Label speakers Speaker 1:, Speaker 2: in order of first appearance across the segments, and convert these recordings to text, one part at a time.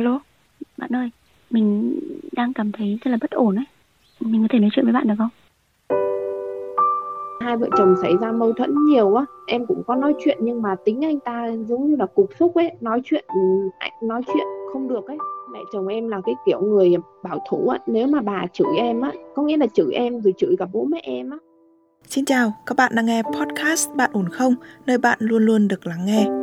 Speaker 1: Alo, bạn ơi, mình đang cảm thấy rất là bất ổn ấy. Mình có thể nói chuyện với bạn được không?
Speaker 2: Hai vợ chồng xảy ra mâu thuẫn nhiều á, em cũng có nói chuyện nhưng mà tính anh ta giống như là cục xúc ấy, nói chuyện nói chuyện không được ấy. Mẹ chồng em là cái kiểu người bảo thủ á, nếu mà bà chửi em á, có nghĩa là chửi em rồi chửi cả bố mẹ em á.
Speaker 3: Xin chào, các bạn đang nghe podcast Bạn ổn không, nơi bạn luôn luôn được lắng nghe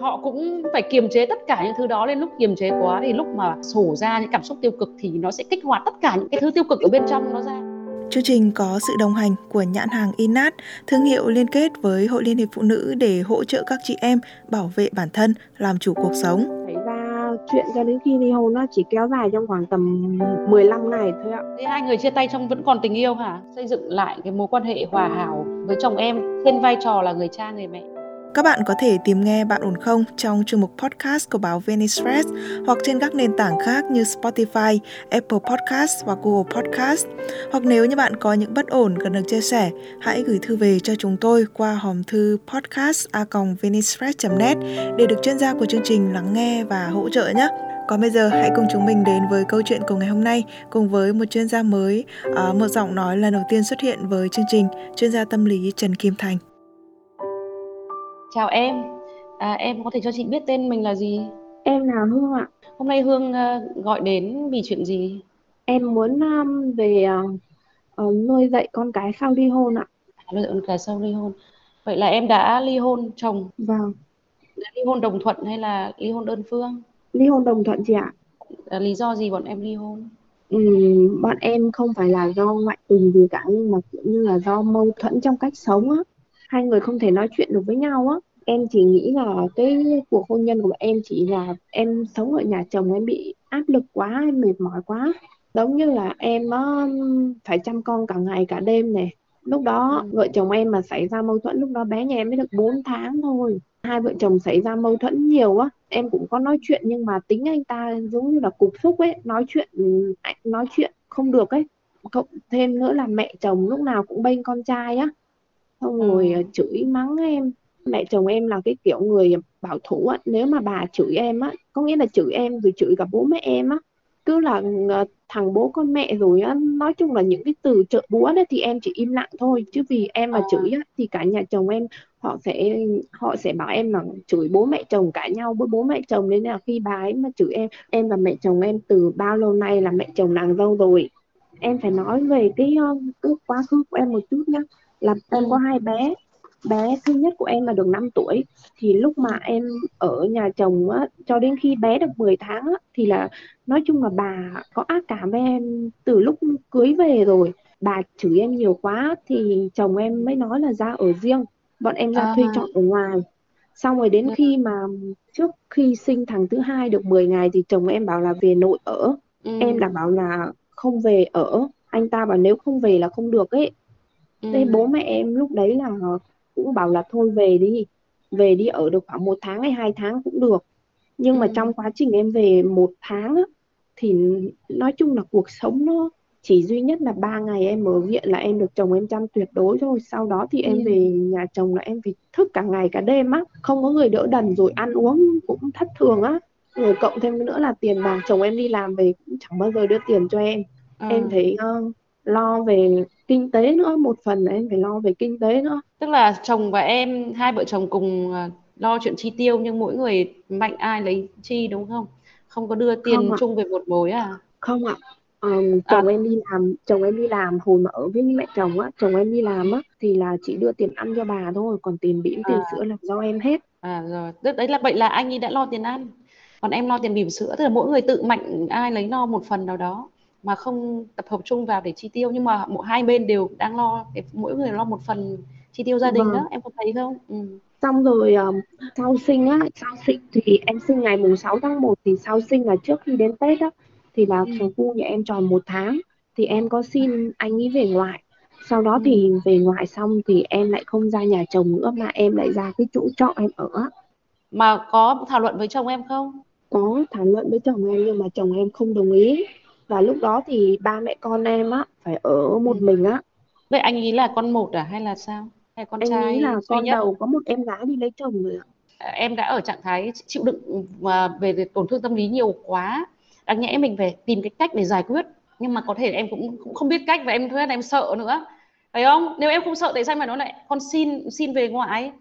Speaker 4: họ cũng phải kiềm chế tất cả những thứ đó lên lúc kiềm chế quá thì lúc mà sổ ra những cảm xúc tiêu cực thì nó sẽ kích hoạt tất cả những cái thứ tiêu cực ở bên trong nó ra
Speaker 3: Chương trình có sự đồng hành của nhãn hàng Inat, thương hiệu liên kết với Hội Liên hiệp Phụ nữ để hỗ trợ các chị em bảo vệ bản thân, làm chủ cuộc sống.
Speaker 2: Xảy ra chuyện cho đến khi ly hôn nó chỉ kéo dài trong khoảng tầm 15 ngày thôi ạ.
Speaker 4: Thế hai người chia tay trong vẫn còn tình yêu hả? Xây dựng lại cái mối quan hệ hòa hảo với chồng em trên vai trò là người cha người mẹ.
Speaker 3: Các bạn có thể tìm nghe Bạn ổn không trong chuyên mục podcast của báo VN Press hoặc trên các nền tảng khác như Spotify, Apple Podcast và Google Podcast. Hoặc nếu như bạn có những bất ổn cần được chia sẻ, hãy gửi thư về cho chúng tôi qua hòm thư podcast.vnexpress.net để được chuyên gia của chương trình lắng nghe và hỗ trợ nhé. Còn bây giờ hãy cùng chúng mình đến với câu chuyện của ngày hôm nay cùng với một chuyên gia mới, ờ, một giọng nói lần đầu tiên xuất hiện với chương trình, chuyên gia tâm lý Trần Kim Thành.
Speaker 4: Chào em, à, em có thể cho chị biết tên mình là gì?
Speaker 2: Em là Hương ạ.
Speaker 4: Hôm nay Hương uh, gọi đến vì chuyện gì?
Speaker 2: Em muốn um, về uh, nuôi dạy con cái sau ly hôn ạ.
Speaker 4: Nuôi dạy con cái sau ly hôn. Vậy là em đã ly hôn chồng?
Speaker 2: Vâng.
Speaker 4: Đã ly hôn đồng thuận hay là ly hôn đơn phương?
Speaker 2: Ly hôn đồng thuận chị ạ.
Speaker 4: À, lý do gì bọn em ly hôn?
Speaker 2: Ừ, bọn em không phải là do ngoại tình gì cả nhưng mà kiểu như là do mâu thuẫn trong cách sống á hai người không thể nói chuyện được với nhau á. Em chỉ nghĩ là cái cuộc hôn nhân của em chỉ là em sống ở nhà chồng em bị áp lực quá em mệt mỏi quá. Giống như là em phải chăm con cả ngày cả đêm này lúc đó ừ. vợ chồng em mà xảy ra mâu thuẫn lúc đó bé nhà em mới được 4 tháng thôi. Hai vợ chồng xảy ra mâu thuẫn nhiều á em cũng có nói chuyện nhưng mà tính anh ta giống như là cục xúc ấy nói chuyện nói chuyện không được ấy. Cộng thêm nữa là mẹ chồng lúc nào cũng bênh con trai á xong rồi ừ. chửi mắng em. Mẹ chồng em là cái kiểu người bảo thủ á. Nếu mà bà chửi em á có nghĩa là chửi em rồi chửi cả bố mẹ em á. Cứ là ờ, thằng bố con mẹ rồi á nói chung là những cái từ trợ búa đấy thì em chỉ im lặng thôi. Chứ vì em mà ờ. chửi á thì cả nhà chồng em họ sẽ họ sẽ bảo em là chửi bố mẹ chồng cãi nhau với bố mẹ chồng. Nên là khi bà ấy mà chửi em em và mẹ chồng em từ bao lâu nay là mẹ chồng nàng dâu rồi? Em phải nói về cái, cái quá khứ của em một chút nhá là em có hai bé. Bé thứ nhất của em là được 5 tuổi. Thì lúc mà em ở nhà chồng á, cho đến khi bé được 10 tháng á, thì là nói chung là bà có ác cảm với em từ lúc cưới về rồi. Bà chửi em nhiều quá thì chồng em mới nói là ra ở riêng. Bọn em ra à. thuê trọ ở ngoài. Xong rồi đến ừ. khi mà trước khi sinh thằng thứ hai được 10 ngày thì chồng em bảo là về nội ở. Ừ. em đã bảo là không về ở. Anh ta bảo nếu không về là không được ấy ừ. thế bố mẹ em lúc đấy là cũng bảo là thôi về đi về đi ở được khoảng một tháng hay hai tháng cũng được nhưng ừ. mà trong quá trình em về một tháng á, thì nói chung là cuộc sống nó chỉ duy nhất là ba ngày em ở viện là em được chồng em chăm tuyệt đối thôi sau đó thì em ừ. về nhà chồng là em phải thức cả ngày cả đêm á không có người đỡ đần rồi ăn uống cũng thất thường á rồi cộng thêm nữa là tiền bạc chồng em đi làm về cũng chẳng bao giờ đưa tiền cho em à. em thấy uh, lo về kinh tế nữa một phần là em phải lo về kinh tế nữa.
Speaker 4: Tức là chồng và em hai vợ chồng cùng ờ, lo chuyện chi tiêu nhưng mỗi người mạnh ai lấy chi đúng không? Không có đưa tiền chung về một mối à?
Speaker 2: Không ạ. Um, chồng à. em đi làm chồng em đi làm hồi mà ở với mẹ chồng á chồng em đi làm á thì là chỉ đưa tiền ăn cho bà thôi còn tiền bỉm tiền à. sữa là do em hết.
Speaker 4: À rồi. Tức đấy là vậy là anh ấy đã lo tiền ăn còn em lo tiền bỉm sữa tức là mỗi người tự mạnh ai lấy lo một phần nào đó mà không tập hợp chung vào để chi tiêu nhưng mà một hai bên đều đang lo mỗi người lo một phần chi tiêu gia đình vâng. đó em có thấy không ừ.
Speaker 2: xong rồi um, sau sinh á sau sinh thì em sinh ngày mùng 6 tháng 1 thì sau sinh là trước khi đến Tết á thì là ừ. thằng cu nhà em tròn một tháng thì em có xin anh ấy về ngoại sau đó ừ. thì về ngoại xong thì em lại không ra nhà chồng nữa mà em lại ra cái chỗ trọ em ở
Speaker 4: mà có thảo luận với chồng em không
Speaker 2: có thảo luận với chồng em nhưng mà chồng em không đồng ý và lúc đó thì ba mẹ con em á phải ở một ừ. mình á.
Speaker 4: Vậy anh ấy là con một à hay là sao? Hay con
Speaker 2: em
Speaker 4: trai
Speaker 2: nghĩ là con nhất? đầu có một em gái đi lấy chồng rồi ạ.
Speaker 4: Em đã ở trạng thái chịu đựng và về tổn thương tâm lý nhiều quá. Đáng nhẽ mình phải tìm cái cách để giải quyết. Nhưng mà có thể em cũng, cũng không biết cách và em thứ em sợ nữa. Phải không? Nếu em không sợ tại sao mà nó lại con xin xin về ngoại?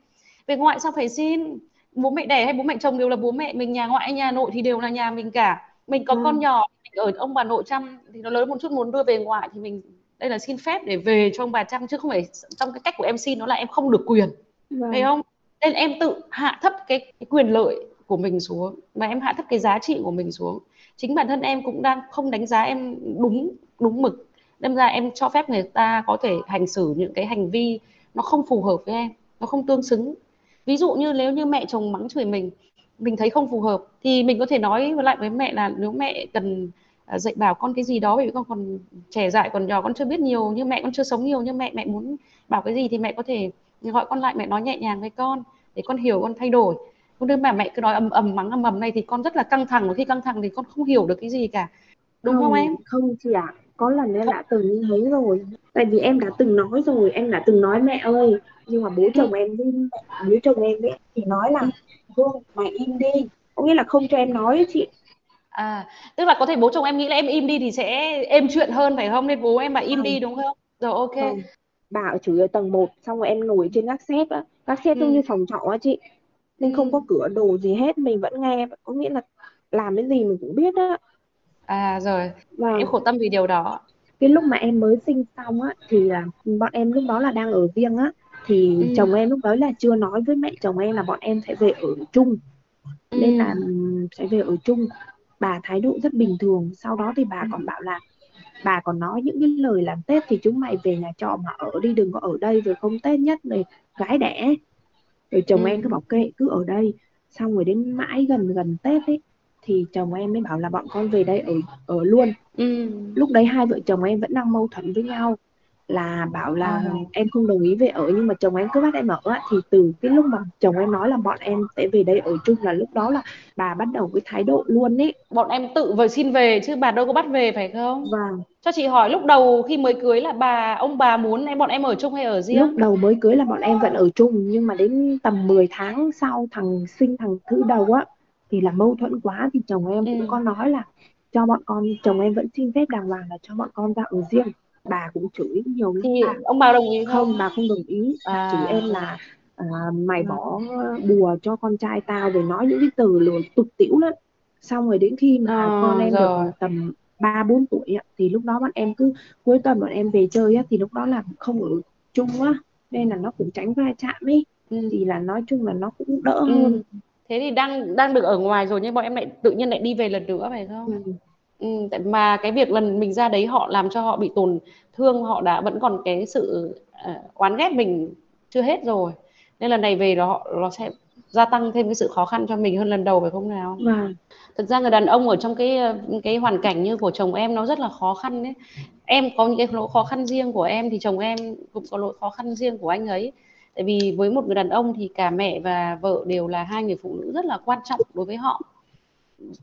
Speaker 4: Về ngoại sao phải xin? Bố mẹ đẻ hay bố mẹ chồng đều là bố mẹ mình nhà ngoại nhà nội thì đều là nhà mình cả. Mình có ừ. con nhỏ ở ông bà nội chăm thì nó lớn một chút muốn đưa về ngoại thì mình đây là xin phép để về cho ông bà chăm chứ không phải trong cái cách của em xin nó là em không được quyền. Vâng. phải không? Nên em tự hạ thấp cái, cái quyền lợi của mình xuống và em hạ thấp cái giá trị của mình xuống. Chính bản thân em cũng đang không đánh giá em đúng đúng mực. Đâm ra em cho phép người ta có thể hành xử những cái hành vi nó không phù hợp với em nó không tương xứng. Ví dụ như nếu như mẹ chồng mắng chửi mình mình thấy không phù hợp thì mình có thể nói lại với mẹ là nếu mẹ cần dạy bảo con cái gì đó vì con còn trẻ dại còn nhỏ con chưa biết nhiều như mẹ con chưa sống nhiều nhưng mẹ mẹ muốn bảo cái gì thì mẹ có thể gọi con lại mẹ nói nhẹ nhàng với con để con hiểu con thay đổi. Không đương mà mẹ cứ nói ầm ầm mắng ầm ầm này thì con rất là căng thẳng và khi căng thẳng thì con không hiểu được cái gì cả. Đúng không, không em?
Speaker 2: không chị ạ. À. có lần em đã từng như thế rồi. Tại vì em đã từng nói rồi em đã từng nói mẹ ơi nhưng mà bố ừ. chồng em với bố chồng em ấy thì nói là Hương mày im đi. Có nghĩa là không cho em nói chị
Speaker 4: à tức là có thể bố chồng em nghĩ là em im đi thì sẽ êm chuyện hơn phải không? Nên bố em bảo im không. đi đúng không? Rồi ok. Không.
Speaker 2: bà ở chửi ở tầng 1 xong rồi em ngồi trên gác xếp á. Gác xếp ừ. như phòng trọ á chị. Nên không có cửa đồ gì hết mình vẫn nghe có nghĩa là làm cái gì mình cũng biết á.
Speaker 4: À rồi. Và em khổ tâm vì điều đó.
Speaker 2: cái lúc mà em mới sinh xong á thì là bọn em lúc đó là đang ở riêng á. Thì ừ. chồng em lúc đó là chưa nói với mẹ chồng em là bọn em sẽ về ở chung. Ừ. nên là sẽ về ở chung bà thái độ rất bình thường. Sau đó thì bà còn bảo là bà còn nói những cái lời làm tết thì chúng mày về nhà trọ mà ở đi đừng có ở đây rồi không tết nhất rồi gái đẻ. Rồi chồng ừ. em cứ bảo kệ cứ ở đây. Xong rồi đến mãi gần gần tết ấy thì chồng em mới bảo là bọn con về đây ở ở luôn. Ừ. lúc đấy hai vợ chồng em vẫn đang mâu thuẫn với nhau là bảo là à. em không đồng ý về ở nhưng mà chồng em cứ bắt em ở thì từ cái lúc mà chồng em nói là bọn em sẽ về đây ở chung là lúc đó là bà bắt đầu với thái độ luôn ấy
Speaker 4: bọn em tự về xin về chứ bà đâu có bắt về phải không?
Speaker 2: Vâng.
Speaker 4: Cho chị hỏi lúc đầu khi mới cưới là bà ông bà muốn em bọn em ở chung hay ở riêng?
Speaker 2: Lúc đầu mới cưới là bọn em vẫn ở chung nhưng mà đến tầm 10 tháng sau thằng sinh thằng thứ đầu á thì là mâu thuẫn quá thì chồng em ừ. cũng có nói là cho bọn con chồng em vẫn xin phép đàng hoàng là cho bọn con ra ở riêng bà cũng chửi nhiều lắm
Speaker 4: thì à, ông bà đồng ý không?
Speaker 2: không bà không đồng ý à. chửi em là à, mày bỏ bùa cho con trai tao rồi nói những cái từ lừa tục tĩu lắm xong rồi đến khi mà à, con em rồi. được tầm ba bốn tuổi á, thì lúc đó bọn em cứ cuối tuần bọn em về chơi á, thì lúc đó là không ở chung á nên là nó cũng tránh va chạm ấy ừ. thì là nói chung là nó cũng đỡ ừ. hơn
Speaker 4: thế thì đang đang được ở ngoài rồi nhưng bọn em lại tự nhiên lại đi về lần nữa phải không ừ. Ừ, tại mà cái việc lần mình ra đấy họ làm cho họ bị tổn thương họ đã vẫn còn cái sự uh, oán ghét mình chưa hết rồi nên lần này về đó họ nó sẽ gia tăng thêm cái sự khó khăn cho mình hơn lần đầu phải không nào?
Speaker 2: Vâng.
Speaker 4: Thực ra người đàn ông ở trong cái cái hoàn cảnh như của chồng em nó rất là khó khăn đấy. Em có những cái lỗi khó khăn riêng của em thì chồng em cũng có lỗi khó khăn riêng của anh ấy. Tại vì với một người đàn ông thì cả mẹ và vợ đều là hai người phụ nữ rất là quan trọng đối với họ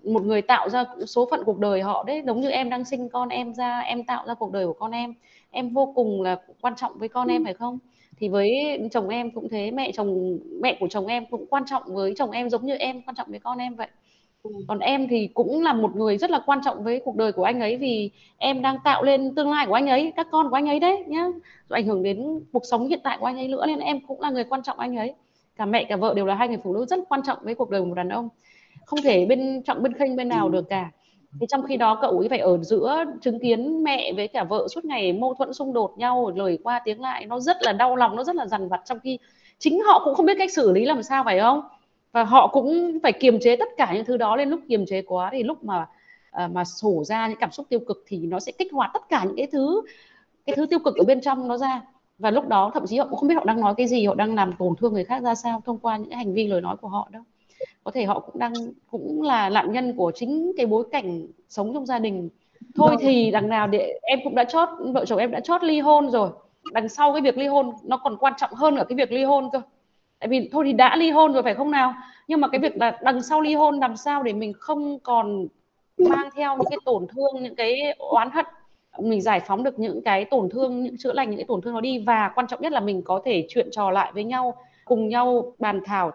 Speaker 4: một người tạo ra số phận cuộc đời họ đấy giống như em đang sinh con em ra em tạo ra cuộc đời của con em. Em vô cùng là quan trọng với con em phải không? Thì với chồng em cũng thế mẹ chồng mẹ của chồng em cũng quan trọng với chồng em giống như em quan trọng với con em vậy. Còn em thì cũng là một người rất là quan trọng với cuộc đời của anh ấy vì em đang tạo lên tương lai của anh ấy các con của anh ấy đấy nhá. Rồi ảnh hưởng đến cuộc sống hiện tại của anh ấy nữa nên em cũng là người quan trọng anh ấy. Cả mẹ cả vợ đều là hai người phụ nữ rất quan trọng với cuộc đời của một đàn ông không thể bên trọng bên khênh bên nào được cả. Thì trong khi đó cậu ấy phải ở giữa chứng kiến mẹ với cả vợ suốt ngày mâu thuẫn xung đột nhau lời qua tiếng lại nó rất là đau lòng nó rất là dằn vặt trong khi chính họ cũng không biết cách xử lý làm sao phải không? Và họ cũng phải kiềm chế tất cả những thứ đó lên lúc kiềm chế quá thì lúc mà à, mà sổ ra những cảm xúc tiêu cực thì nó sẽ kích hoạt tất cả những cái thứ cái thứ tiêu cực ở bên trong nó ra. Và lúc đó thậm chí họ cũng không biết họ đang nói cái gì họ đang làm tổn thương người khác ra sao thông qua những hành vi lời nói của họ đâu có thể họ cũng đang cũng là nạn nhân của chính cái bối cảnh sống trong gia đình. Thôi vâng. thì đằng nào để em cũng đã chót vợ chồng em đã chót ly hôn rồi. Đằng sau cái việc ly hôn nó còn quan trọng hơn ở cái việc ly hôn cơ. Tại vì thôi thì đã ly hôn rồi phải không nào? Nhưng mà cái việc là đằng sau ly hôn làm sao để mình không còn mang theo những cái tổn thương những cái oán hận? Mình giải phóng được những cái tổn thương những chữa lành những cái tổn thương nó đi. Và quan trọng nhất là mình có thể chuyện trò lại với nhau cùng nhau bàn thảo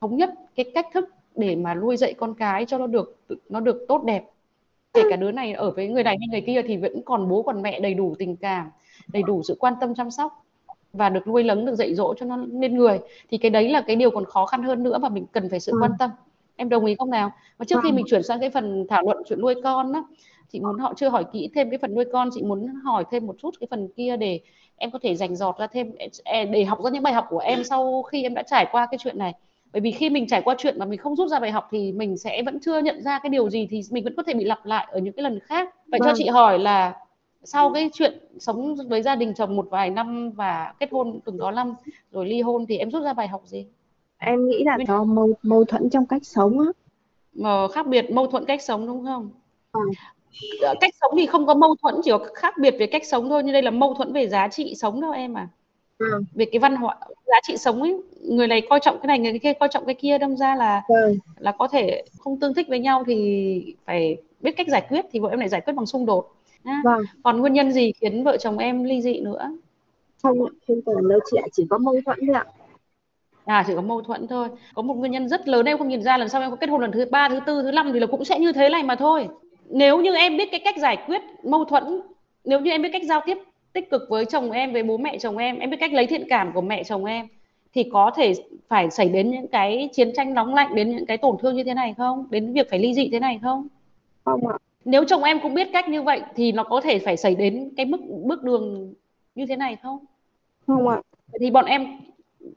Speaker 4: thống nhất cái cách thức để mà nuôi dạy con cái cho nó được nó được tốt đẹp. Kể cả đứa này ở với người này hay người kia thì vẫn còn bố còn mẹ đầy đủ tình cảm đầy đủ sự quan tâm chăm sóc và được nuôi lớn được dạy dỗ cho nó nên người. Thì cái đấy là cái điều còn khó khăn hơn nữa và mình cần phải sự quan tâm. Em đồng ý không nào? Và trước khi mình chuyển sang cái phần thảo luận chuyện nuôi con á chị muốn họ chưa hỏi kỹ thêm cái phần nuôi con chị muốn hỏi thêm một chút cái phần kia để em có thể dành dọt ra thêm để học ra những bài học của em sau khi em đã trải qua cái chuyện này bởi vì khi mình trải qua chuyện mà mình không rút ra bài học thì mình sẽ vẫn chưa nhận ra cái điều gì thì mình vẫn có thể bị lặp lại ở những cái lần khác. Vậy vâng. cho chị hỏi là sau cái chuyện sống với gia đình chồng một vài năm và kết hôn từng đó năm rồi ly hôn thì em rút ra bài học gì?
Speaker 2: Em nghĩ là do mâu mâu thuẫn trong cách sống á.
Speaker 4: Mà khác biệt mâu thuẫn cách sống đúng không? À. cách sống thì không có mâu thuẫn chỉ có khác biệt về cách sống thôi nhưng đây là mâu thuẫn về giá trị sống đâu em à ừ. về cái văn hóa giá trị sống ấy người này coi trọng cái này người kia coi trọng cái kia đâm ra là ừ. là có thể không tương thích với nhau thì phải biết cách giải quyết thì vợ em lại giải quyết bằng xung đột vâng. còn nguyên nhân gì khiến vợ chồng em ly dị nữa
Speaker 2: không không cần đâu chị ạ chỉ có mâu thuẫn thôi ạ
Speaker 4: à chỉ có mâu thuẫn thôi có một nguyên nhân rất lớn em không nhìn ra lần sau em có kết hôn lần thứ ba thứ tư thứ năm thì là cũng sẽ như thế này mà thôi nếu như em biết cái cách giải quyết mâu thuẫn nếu như em biết cách giao tiếp tích cực với chồng em với bố mẹ chồng em. Em biết cách lấy thiện cảm của mẹ chồng em thì có thể phải xảy đến những cái chiến tranh nóng lạnh đến những cái tổn thương như thế này không? Đến việc phải ly dị thế này không?
Speaker 2: Không ạ.
Speaker 4: Nếu chồng em cũng biết cách như vậy thì nó có thể phải xảy đến cái mức bước đường như thế này không?
Speaker 2: Không ạ.
Speaker 4: Thì bọn em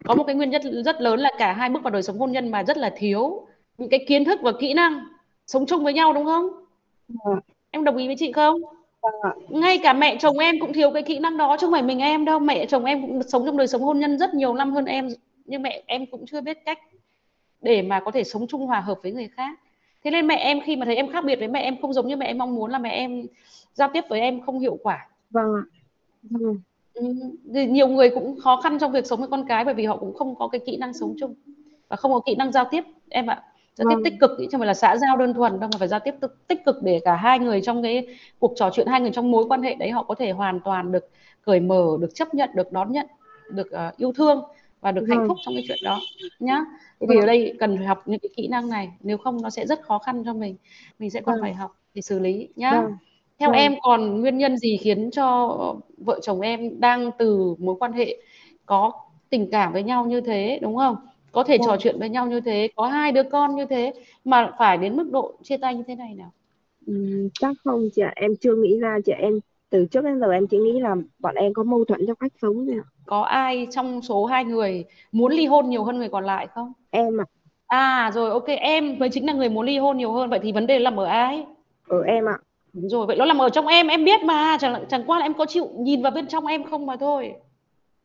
Speaker 4: có một cái nguyên nhân rất lớn là cả hai bước vào đời sống hôn nhân mà rất là thiếu những cái kiến thức và kỹ năng sống chung với nhau đúng không? À. em đồng ý với chị không. Ngay cả mẹ chồng em cũng thiếu cái kỹ năng đó chứ không phải mình em đâu. Mẹ chồng em cũng sống trong đời sống hôn nhân rất nhiều năm hơn em nhưng mẹ em cũng chưa biết cách để mà có thể sống chung hòa hợp với người khác. Thế nên mẹ em khi mà thấy em khác biệt với mẹ em không giống như mẹ em mong muốn là mẹ em giao tiếp với em không hiệu quả.
Speaker 2: Vâng ạ. Vâng.
Speaker 4: nhiều người cũng khó khăn trong việc sống với con cái bởi vì họ cũng không có cái kỹ năng sống chung và không có kỹ năng giao tiếp em ạ giao tiếp vâng. tích cực chứ không phải là xã giao đơn thuần đâu mà phải giao tiếp tích cực để cả hai người trong cái cuộc trò chuyện hai người trong mối quan hệ đấy họ có thể hoàn toàn được cởi mở được chấp nhận được đón nhận được uh, yêu thương và được hạnh vâng. phúc trong cái chuyện đó nhá ở vâng. đây cần phải học những cái kỹ năng này nếu không nó sẽ rất khó khăn cho mình mình sẽ còn phải học để xử lý nhá theo em còn nguyên nhân gì khiến cho vợ chồng em đang từ mối quan hệ có tình cảm với nhau như thế đúng không có thể trò chuyện với nhau như thế có hai đứa con như thế mà phải đến mức độ chia tay như thế này nào?
Speaker 2: Ừ, chắc không chị ạ. Em chưa nghĩ ra chị em từ trước đến giờ em chỉ nghĩ là bọn em có mâu thuẫn trong cách sống thôi ạ.
Speaker 4: Có ai trong số hai người muốn ly hôn nhiều hơn người còn lại không?
Speaker 2: Em ạ.
Speaker 4: À rồi ok. Em mới chính là người muốn ly hôn nhiều hơn vậy thì vấn đề nằm ở ai?
Speaker 2: Ở em ạ.
Speaker 4: Đúng rồi vậy nó nằm ở trong em. Em biết mà. Chẳng chẳng qua là em có chịu nhìn vào bên trong em không mà thôi.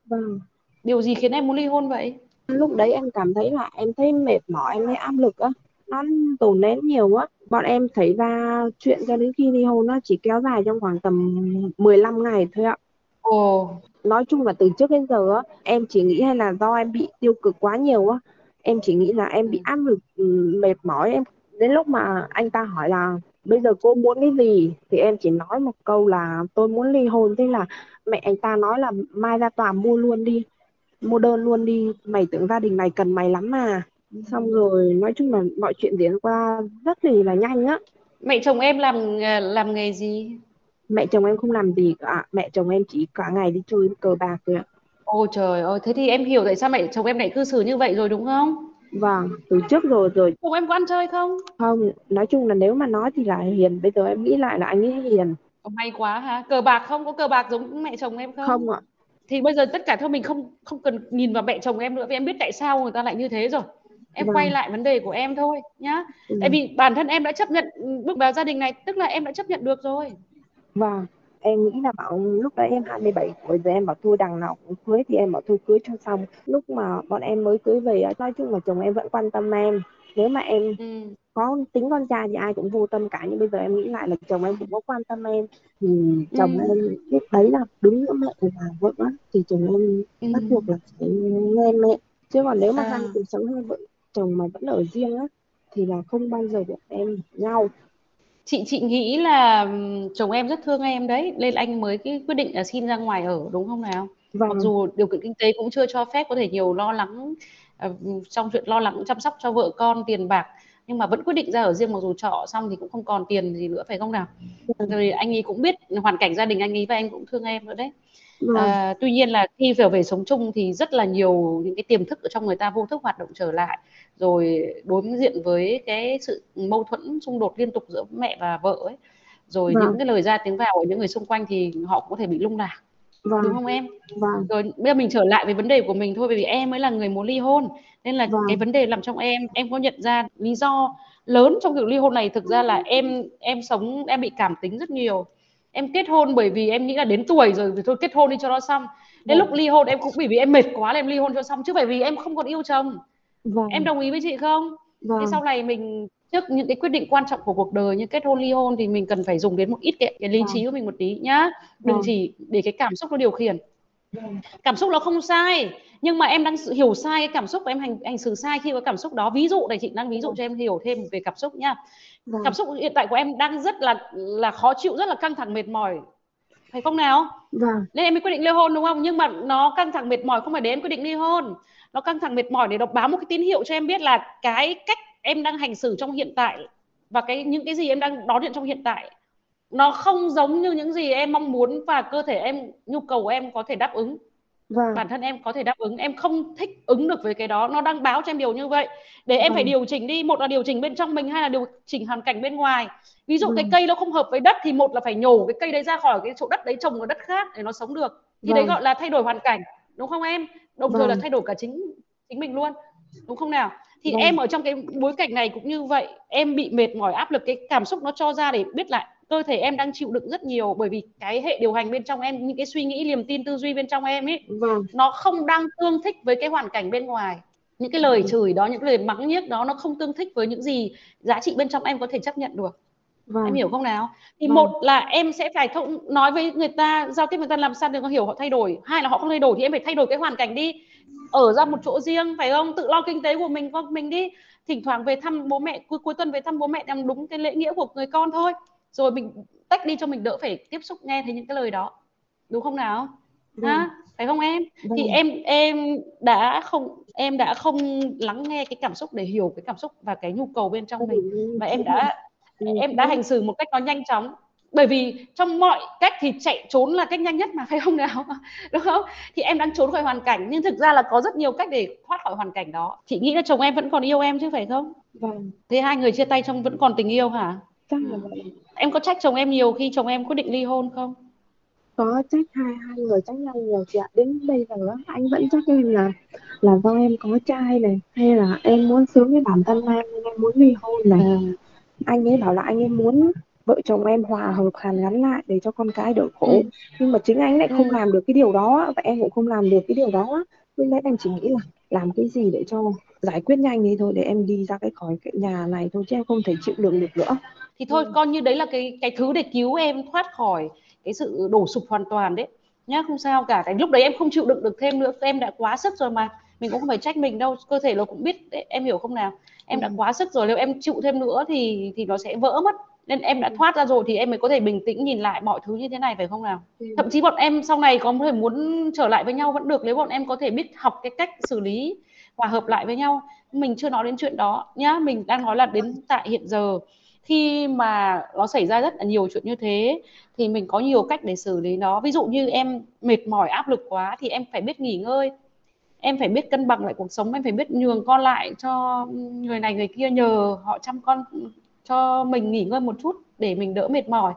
Speaker 2: Vâng.
Speaker 4: Điều gì khiến em muốn ly hôn vậy
Speaker 2: lúc đấy em cảm thấy là em thấy mệt mỏi em thấy áp lực á. Nó tồn nén nhiều quá. Bọn em thấy ra chuyện cho đến khi ly hôn nó chỉ kéo dài trong khoảng tầm 15 ngày thôi ạ.
Speaker 4: Ồ.
Speaker 2: Nói chung là từ trước đến giờ á em chỉ nghĩ hay là do em bị tiêu cực quá nhiều á. Em chỉ nghĩ là em bị áp lực ừ, mệt mỏi em. Đến lúc mà anh ta hỏi là bây giờ cô muốn cái gì? Thì em chỉ nói một câu là tôi muốn ly hôn. Thế là mẹ anh ta nói là mai ra tòa mua luôn đi mua đơn luôn đi. Mày tưởng gia đình này cần mày lắm mà. Xong rồi nói chung là mọi chuyện diễn qua rất là là nhanh á.
Speaker 4: Mẹ chồng em làm làm nghề gì?
Speaker 2: Mẹ chồng em không làm gì cả. Mẹ chồng em chỉ cả ngày đi chơi cờ bạc thôi ạ.
Speaker 4: Ôi trời ơi. Thế thì em hiểu tại sao mẹ chồng em lại cư xử như vậy rồi đúng không?
Speaker 2: Vâng từ trước rồi rồi.
Speaker 4: Chồng em có ăn chơi không?
Speaker 2: Không nói chung là nếu mà nói thì là hiền. Bây giờ em nghĩ lại là anh ấy hiền.
Speaker 4: May quá ha. Cờ bạc không? Có cờ bạc giống mẹ chồng em không?
Speaker 2: Không ạ
Speaker 4: thì bây giờ tất cả thôi mình không không cần nhìn vào mẹ chồng em nữa vì em biết tại sao người ta lại như thế rồi. Em vâng. quay lại vấn đề của em thôi nhá. Ừ. tại vì bản thân em đã chấp nhận bước vào gia đình này tức là em đã chấp nhận được rồi.
Speaker 2: Vâng em nghĩ là bảo lúc đấy em 27 tuổi rồi em bảo thôi đằng nào cũng cưới thì em bảo thôi cưới cho xong. Lúc mà bọn em mới cưới về nói chung là chồng em vẫn quan tâm em nếu mà em ừ. có tính con trai thì ai cũng vô tâm cả nhưng bây giờ em nghĩ lại là chồng em cũng có quan tâm em thì chồng ừ. em biết đấy là đứng giữa mẹ và vợ thì chồng em ừ. bắt buộc là phải nghe mẹ chứ còn nếu mà à. hai cuộc sống hai vợ chồng mà vẫn ở riêng á thì là không bao giờ bọn em nhau
Speaker 4: chị chị nghĩ là chồng em rất thương em đấy nên anh mới cái quyết định là xin ra ngoài ở đúng không nào vâng. mặc dù điều kiện kinh tế cũng chưa cho phép có thể nhiều lo lắng trong chuyện lo lắng chăm sóc cho vợ con tiền bạc nhưng mà vẫn quyết định ra ở riêng mặc dù trọ xong thì cũng không còn tiền gì nữa phải không nào vâng. rồi anh ấy cũng biết hoàn cảnh gia đình anh ấy và anh cũng thương em nữa đấy. À, tuy nhiên là khi trở về sống chung thì rất là nhiều những cái tiềm thức ở trong người ta vô thức hoạt động trở lại rồi đối diện với cái sự mâu thuẫn xung đột liên tục giữa mẹ và vợ ấy rồi vâng. những cái lời ra tiếng vào của những người xung quanh thì họ cũng có thể bị lung lạc vâng. đúng không em vâng. rồi bây giờ mình trở lại với vấn đề của mình thôi bởi vì em mới là người muốn ly hôn nên là vâng. cái vấn đề làm trong em em có nhận ra lý do lớn trong việc ly hôn này thực ra là em em sống em bị cảm tính rất nhiều em kết hôn bởi vì em nghĩ là đến tuổi rồi thì thôi kết hôn đi cho nó xong đến vâng. lúc ly hôn em cũng bởi vì em mệt quá là em ly hôn cho xong chứ bởi vì em không còn yêu chồng vâng. em đồng ý với chị không vâng. thế sau này mình trước những cái quyết định quan trọng của cuộc đời như kết hôn ly hôn thì mình cần phải dùng đến một ít cái, cái lý vâng. trí của mình một tí nhá đừng vâng. chỉ để cái cảm xúc nó điều khiển cảm xúc nó không sai nhưng mà em đang hiểu sai cái cảm xúc và em hành hành xử sai khi có cảm xúc đó ví dụ này chị đang ví dụ cho em hiểu thêm về cảm xúc nhá vâng. cảm xúc hiện tại của em đang rất là là khó chịu rất là căng thẳng mệt mỏi phải không nào vâng. nên em mới quyết định ly hôn đúng không nhưng mà nó căng thẳng mệt mỏi không phải để em quyết định ly hôn nó căng thẳng mệt mỏi để đọc báo một cái tín hiệu cho em biết là cái cách em đang hành xử trong hiện tại và cái những cái gì em đang đón nhận trong hiện tại nó không giống như những gì em mong muốn và cơ thể em nhu cầu của em có thể đáp ứng vâng. bản thân em có thể đáp ứng em không thích ứng được với cái đó nó đang báo cho em điều như vậy để em vâng. phải điều chỉnh đi một là điều chỉnh bên trong mình hai là điều chỉnh hoàn cảnh bên ngoài ví dụ vâng. cái cây nó không hợp với đất thì một là phải nhổ cái cây đấy ra khỏi cái chỗ đất đấy trồng ở đất khác để nó sống được thì vâng. đấy gọi là thay đổi hoàn cảnh đúng không em đồng vâng. thời là vâng. thay đổi cả chính chính mình luôn đúng không nào thì vâng. em ở trong cái bối cảnh này cũng như vậy em bị mệt mỏi áp lực cái cảm xúc nó cho ra để biết lại cơ thể em đang chịu đựng rất nhiều bởi vì cái hệ điều hành bên trong em những cái suy nghĩ niềm tin tư duy bên trong em ấy vâng. nó không đang tương thích với cái hoàn cảnh bên ngoài những cái lời vâng. chửi đó những cái lời mắng nhiếc đó nó không tương thích với những gì giá trị bên trong em có thể chấp nhận được vâng. em hiểu không nào thì vâng. một là em sẽ phải thông nói với người ta giao tiếp với người ta làm sao để có hiểu họ thay đổi hai là họ không thay đổi thì em phải thay đổi cái hoàn cảnh đi ở ra một chỗ riêng phải không? Tự lo kinh tế của mình con mình đi. Thỉnh thoảng về thăm bố mẹ cuối, cuối tuần về thăm bố mẹ làm đúng cái lễ nghĩa của người con thôi. Rồi mình tách đi cho mình đỡ phải tiếp xúc nghe thấy những cái lời đó. Đúng không nào? Vâng. ha? Phải không em? Vâng. thì em em đã không em đã không lắng nghe cái cảm xúc để hiểu cái cảm xúc và cái nhu cầu bên trong mình. Và em đã em đã hành xử một cách nó nhanh chóng bởi vì trong mọi cách thì chạy trốn là cách nhanh nhất mà phải không nào? Đúng không? Thì em đang trốn khỏi hoàn cảnh nhưng thực ra là có rất nhiều cách để thoát khỏi hoàn cảnh đó. Chị nghĩ là chồng em vẫn còn yêu em chứ phải không? Vâng. Thế hai người chia tay trong vẫn còn tình yêu hả? Chắc là vậy. Em có trách chồng em nhiều khi chồng em quyết định ly hôn không?
Speaker 2: Có trách hai hai người trách nhau nhiều chị ạ. Đến bây giờ anh vẫn trách em là là do em có trai này hay là em muốn sướng với bản thân em nên em muốn ly hôn này. À. anh ấy bảo là anh ấy muốn vợ chồng em hòa hợp hàn gắn lại để cho con cái đỡ khổ. Ừ. nhưng mà chính anh lại không ừ. làm được cái điều đó và em cũng không làm được cái điều đó nên đấy em chỉ nghĩ là làm cái gì để cho giải quyết nhanh đi thôi để em đi ra cái khỏi cái nhà này thôi chứ em không thể chịu đựng được nữa.
Speaker 4: Thì thôi ừ. coi như đấy là cái cái thứ để cứu em thoát khỏi cái sự đổ sụp hoàn toàn đấy. Nhá không sao cả. Cái lúc đấy em không chịu đựng được thêm nữa. Em đã quá sức rồi mà. Mình cũng không phải trách mình đâu. Cơ thể nó cũng biết đấy, em hiểu không nào? Em đã ừ. quá sức rồi. Nếu em chịu thêm nữa thì thì nó sẽ vỡ mất nên em đã ừ. thoát ra rồi thì em mới có thể bình tĩnh nhìn lại mọi thứ như thế này phải không nào? Ừ. thậm chí bọn em sau này có thể muốn trở lại với nhau vẫn được nếu bọn em có thể biết học cái cách xử lý hòa hợp lại với nhau. Mình chưa nói đến chuyện đó nhá. Mình đang nói là đến tại hiện giờ. Khi mà nó xảy ra rất là nhiều chuyện như thế thì mình có nhiều cách để xử lý nó. Ví dụ như em mệt mỏi áp lực quá thì em phải biết nghỉ ngơi. Em phải biết cân bằng lại cuộc sống em phải biết nhường con lại cho người này người kia nhờ họ chăm con cho mình nghỉ ngơi một chút để mình đỡ mệt mỏi.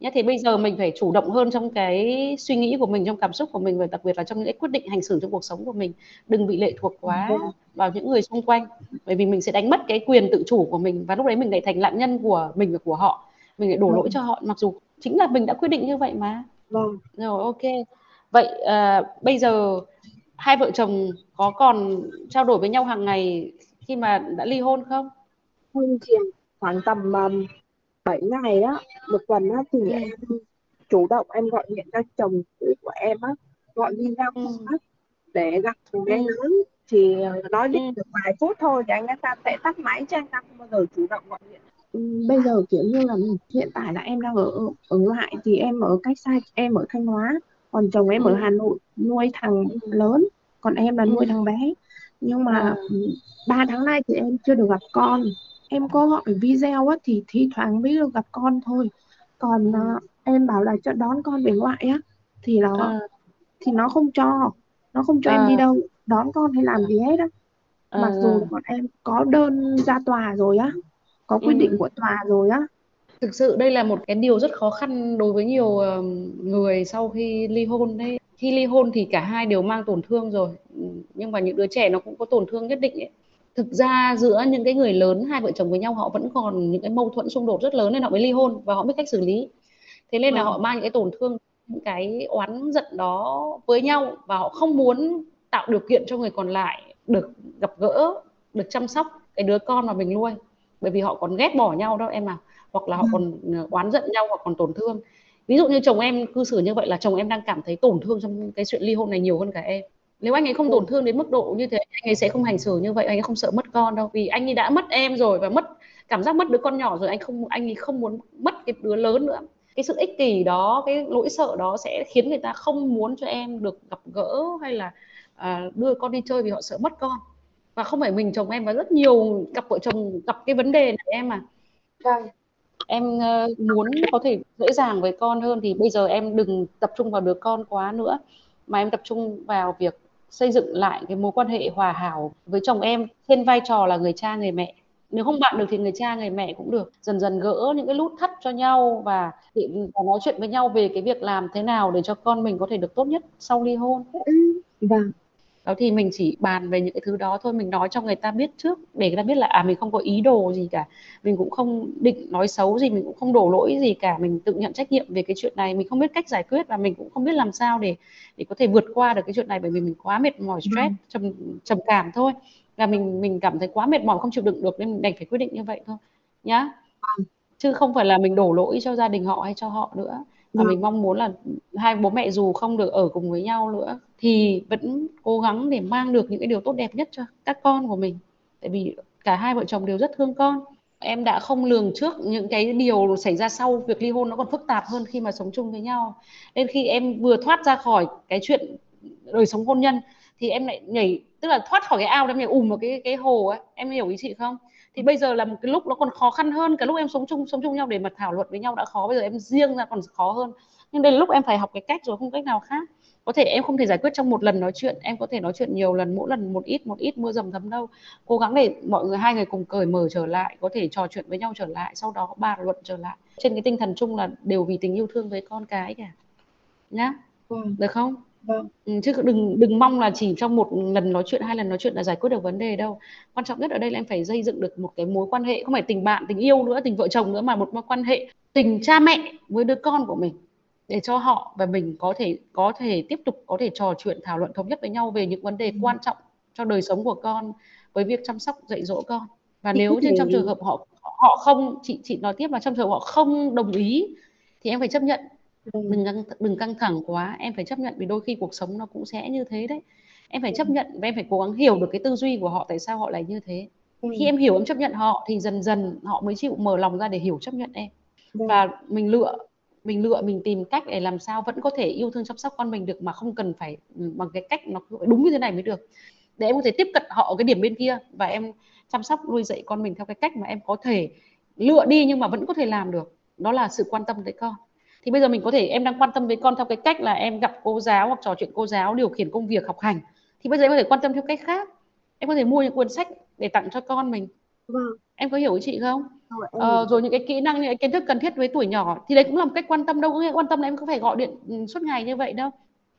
Speaker 4: Nhé thì bây giờ mình phải chủ động hơn trong cái suy nghĩ của mình trong cảm xúc của mình và đặc biệt là trong những cái quyết định hành xử trong cuộc sống của mình. Đừng bị lệ thuộc quá vào những người xung quanh bởi vì mình sẽ đánh mất cái quyền tự chủ của mình và lúc đấy mình lại thành nạn nhân của mình và của họ. Mình lại đổ lỗi cho họ mặc dù chính là mình đã quyết định như vậy mà. Vâng. Rồi ok. Vậy à, bây giờ hai vợ chồng có còn trao đổi với nhau hàng ngày khi mà đã ly hôn không?
Speaker 2: Không chị khoảng tầm um, 7 ngày á một tuần á thì ừ. em chủ động em gọi điện cho chồng cũ của em á gọi video ừ. để gặp thằng bé ừ. lớn thì nói đi ừ. được vài phút thôi thì anh ấy ta sẽ tắt máy cho anh ta không bao giờ chủ động gọi điện ừ, bây giờ kiểu như là hiện tại là em đang ở ở lại thì em ở cách xa em ở thanh hóa còn chồng em ừ. ở hà nội nuôi thằng lớn còn em là nuôi ừ. thằng bé nhưng mà
Speaker 4: à,
Speaker 2: ừ, ba tháng nay thì em chưa được gặp con em có gọi video á thì thi thoảng mới được gặp con thôi. Còn à, em bảo là cho đón con về ngoại á. Thì nó
Speaker 4: à,
Speaker 2: thì nó không cho nó không cho em đi
Speaker 4: à,
Speaker 2: đâu. Đón con hay làm gì hết á. Mặc dù
Speaker 4: à,
Speaker 2: bọn em có đơn ra tòa rồi á có quyết định
Speaker 4: ừ.
Speaker 2: của tòa rồi á.
Speaker 4: Thực sự đây là một cái điều rất khó khăn đối với nhiều người sau khi ly hôn đấy. Khi ly hôn thì cả hai đều mang tổn thương rồi, Ừ, nhưng mà những đứa trẻ nó cũng có tổn thương nhất định ấy. Thực ra giữa những cái người lớn hai vợ chồng với nhau họ vẫn còn những cái mâu thuẫn xung đột rất lớn nên họ mới ly hôn và họ biết cách xử lý. Thế nên là họ
Speaker 2: vâng
Speaker 4: mang những cái tổn thương, những cái oán giận đó với nhau và họ không muốn tạo điều kiện cho người còn lại được gặp gỡ, được chăm sóc cái đứa con mà mình nuôi. Bởi vì họ còn ghét bỏ nhau đó em à hoặc là họ
Speaker 2: vâng
Speaker 4: còn ờ, oán giận nhau hoặc còn tổn thương ví dụ như chồng em cư xử như vậy là chồng em đang cảm thấy tổn thương trong cái chuyện ly hôn này nhiều hơn cả em nếu anh ấy không tổn thương đến mức độ như thế anh ấy sẽ không hành xử như vậy anh ấy không sợ mất con đâu. Vì anh ấy đã mất em rồi và mất cảm giác mất đứa con nhỏ rồi anh không anh ấy không muốn mất cái đứa lớn nữa. Cái sự ích kỷ đó cái nỗi sợ đó sẽ khiến người ta không muốn cho em được gặp gỡ hay là à, đưa con đi chơi vì họ sợ mất con. Và không phải mình chồng em và rất nhiều cặp vợ chồng gặp cái vấn đề này em à.
Speaker 2: Vâng.
Speaker 4: Em ờ, muốn có thể dễ dàng với con hơn thì bây giờ em đừng tập trung vào đứa con quá nữa mà em tập trung vào việc xây dựng lại cái mối quan hệ hòa hảo với chồng em. Trên vai trò là người cha người mẹ. Nếu không bạn được thì người cha người mẹ cũng được. Dần dần gỡ những cái nút thắt cho nhau và và nói chuyện với nhau về cái việc làm thế nào để cho con mình có thể được tốt nhất sau ly hôn.
Speaker 2: Ừ, vâng
Speaker 4: đó thì mình chỉ bàn về những cái thứ đó thôi. Mình nói cho người ta biết trước để người ta biết là à mình không có ý đồ gì cả. Mình cũng không định nói xấu gì mình cũng không đổ lỗi gì cả. Mình tự nhận trách nhiệm về cái chuyện này. Mình không biết cách giải quyết và mình cũng không biết làm sao để để có thể vượt qua được cái chuyện này bởi vì mình quá mệt mỏi stress
Speaker 2: vâng
Speaker 4: trầm trầm cảm thôi. Và mình mình cảm thấy quá mệt mỏi không chịu đựng được nên mình đành phải quyết định như vậy thôi nhá.
Speaker 2: Vâng.
Speaker 4: Chứ không phải là mình đổ lỗi cho gia đình họ hay cho họ nữa và
Speaker 2: vâng
Speaker 4: mình mong muốn là hai bố mẹ dù không được ở cùng với nhau nữa thì vẫn cố gắng để mang được những cái điều tốt đẹp nhất cho các con của mình. Tại vì cả hai vợ chồng đều rất thương con. Em đã không lường trước những cái điều xảy ra sau việc ly hôn nó còn phức tạp hơn khi mà sống chung với nhau. Nên khi em vừa thoát ra khỏi cái chuyện đời sống hôn nhân thì em lại nhảy tức là thoát khỏi cái ao em nhảy ùm vào cái cái hồ ấy. Em hiểu ý chị không thì bây giờ là một cái lúc nó còn khó khăn hơn cái lúc em sống chung sống chung nhau để mà thảo luận với nhau đã khó bây giờ em riêng ra còn khó hơn. Nhưng đây là lúc em phải học cái cách rồi không cách nào khác. Có thể em không thể giải quyết trong một lần nói chuyện em có thể nói chuyện nhiều lần mỗi lần một ít một ít mưa dầm thấm đâu cố gắng để mọi người hai người cùng cởi mở trở lại có thể trò chuyện với nhau trở lại sau đó bàn luận trở lại. Trên cái tinh thần chung là đều vì tình yêu thương với con cái cả nhá.
Speaker 2: Vâng.
Speaker 4: Được không
Speaker 2: vâng.
Speaker 4: Ừ, chứ đừng đừng mong là chỉ trong một lần nói chuyện hai lần nói chuyện là giải quyết được vấn đề đâu. Quan trọng nhất ở đây là em phải xây dựng được một cái mối quan hệ không phải tình bạn tình yêu nữa tình vợ chồng nữa mà một mối quan hệ tình cha mẹ với đứa con của mình để cho họ và mình có thể có thể tiếp tục có thể trò chuyện thảo luận thống nhất với nhau về những vấn đề
Speaker 2: Ừ.
Speaker 4: quan trọng cho đời sống của con với việc chăm sóc dạy dỗ con. Và
Speaker 2: thì
Speaker 4: nếu như
Speaker 2: thể
Speaker 4: trong trường hợp họ họ không chị chị nói tiếp là trong trường hợp họ không đồng ý thì em phải chấp nhận đừng căng đừng căng thẳng quá em phải chấp nhận vì đôi khi cuộc sống nó cũng sẽ như thế đấy. Em phải chấp
Speaker 2: vâng
Speaker 4: nhận và em phải cố gắng hiểu được cái tư duy của họ tại sao họ lại như thế. Khi
Speaker 2: vâng
Speaker 4: em hiểu em chấp nhận họ thì dần dần họ mới chịu mở lòng ra để hiểu chấp nhận em. Và mình lựa mình lựa mình tìm cách để làm sao vẫn có thể yêu thương chăm sóc con mình được mà không cần phải ừ, bằng cái cách nó đúng như thế này mới được. Để em có thể tiếp cận họ ở cái điểm bên kia và em chăm sóc nuôi dạy con mình theo cái cách mà em có thể lựa đi nhưng mà vẫn có thể làm được. Đó là sự quan tâm tới con thì bây giờ mình có thể em đang quan tâm với con theo cái cách là em gặp cô giáo hoặc trò chuyện cô giáo điều khiển công việc học hành. Thì bây giờ em có thể quan tâm theo cách khác. Em có thể mua những cuốn sách để tặng cho con mình.
Speaker 2: Vâng.
Speaker 4: Em có hiểu ý chị không? Ờ,
Speaker 2: hiểu.
Speaker 4: rồi những cái kỹ năng những cái kiến thức cần thiết với tuổi nhỏ thì đấy cũng là một cách quan tâm đâu. Có nghĩa quan tâm là em có phải gọi điện ừ, suốt ngày như vậy đâu.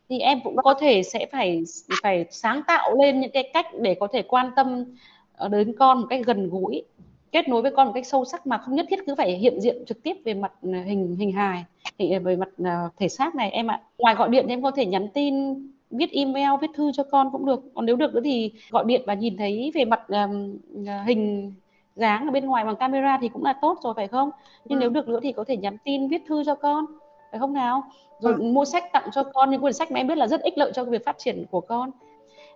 Speaker 4: Thì em cũng có thể sẽ phải phải sáng tạo lên những cái cách để có thể quan tâm ờ, đến con một cách gần gũi kết nối với con một cách sâu sắc mà không nhất thiết cứ phải hiện diện trực tiếp về mặt ờ, hình hình hài thì về mặt ờ, thể xác này. Em ạ ngoài gọi điện thì em có thể nhắn tin viết email viết thư cho con cũng được. Còn nếu được nữa thì gọi điện và nhìn thấy về mặt ờ, hình dáng ở bên ngoài bằng camera thì cũng là tốt rồi phải không? Nhưng nếu
Speaker 2: vâng
Speaker 4: được nữa thì có thể nhắn tin viết thư cho con phải không nào? Rồi
Speaker 2: vâng
Speaker 4: mua sách tặng cho con. Những quyển sách mà em biết là rất ích lợi cho việc phát triển của con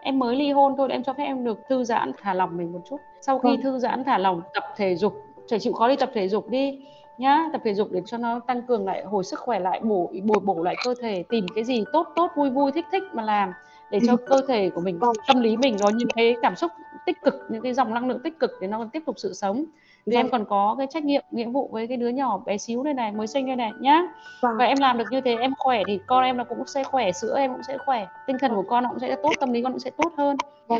Speaker 4: em mới ly hôn thôi em cho phép em được thư giãn thả lỏng mình một chút. Sau khi
Speaker 2: vâng.
Speaker 4: thư giãn thả lỏng tập thể dục trẻ chịu khó đi tập thể dục đi nhá. Tập thể dục để cho nó tăng cường lại hồi sức khỏe lại bổ bồi bổ lại cơ thể tìm cái gì tốt tốt vui vui thích thích mà làm để cho cơ thể của mình
Speaker 2: Vâng.
Speaker 4: tâm lý mình có những cái cảm xúc tích cực những cái dòng năng lượng tích cực để nó tiếp tục sự sống vì
Speaker 2: Vâng.
Speaker 4: em còn có cái trách nhiệm nghĩa vụ với cái đứa nhỏ bé xíu đây này mới sinh đây này nhá
Speaker 2: Vâng.
Speaker 4: và em làm được như thế em khỏe thì con em nó cũng sẽ khỏe sữa em cũng sẽ khỏe tinh thần của con nó cũng sẽ tốt tâm lý con cũng sẽ tốt hơn
Speaker 2: Vâng.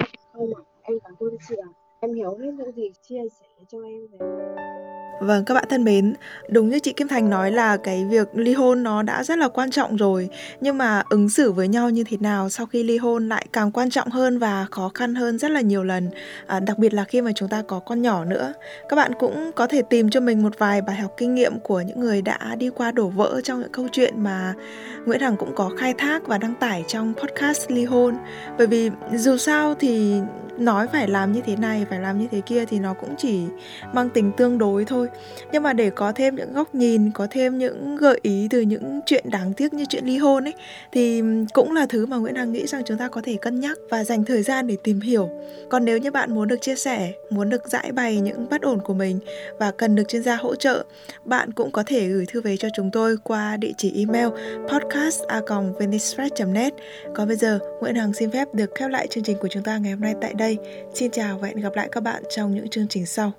Speaker 2: Em cảm ơn chị ạ. Em hiểu hết những gì chia sẻ cho em về
Speaker 3: Vâng các bạn thân mến, đúng như chị Kim Thành nói là cái việc ly hôn nó đã rất là quan trọng rồi. Nhưng mà ứng xử với nhau như thế nào sau khi ly hôn lại càng quan trọng hơn và khó khăn hơn rất là nhiều lần. À, Đặc biệt là khi mà chúng ta có con nhỏ nữa. Các bạn cũng có thể tìm cho mình một vài bài học kinh nghiệm của những người đã đi qua đổ vỡ trong những câu chuyện mà Nguyễn Hằng cũng có khai thác và đăng tải trong podcast ly hôn. Bởi vì dù sao thì nói phải làm như thế này, phải làm như thế kia thì nó cũng chỉ mang tính tương đối thôi. Nhưng mà để có thêm những góc nhìn có thêm những gợi ý từ những chuyện đáng tiếc như chuyện ly hôn ấy thì cũng là thứ mà Nguyễn Hằng nghĩ rằng chúng ta có thể cân nhắc và dành thời gian để tìm hiểu. Còn nếu như bạn muốn được chia sẻ muốn được giải bày những bất ổn của mình và cần được chuyên gia hỗ trợ bạn cũng có thể gửi thư về cho chúng tôi qua địa chỉ email podcast net. Còn bây giờ Nguyễn Hằng xin phép được khép lại chương trình của chúng ta ngày hôm nay tại đây đây. Xin chào và hẹn gặp lại các bạn trong những chương trình sau.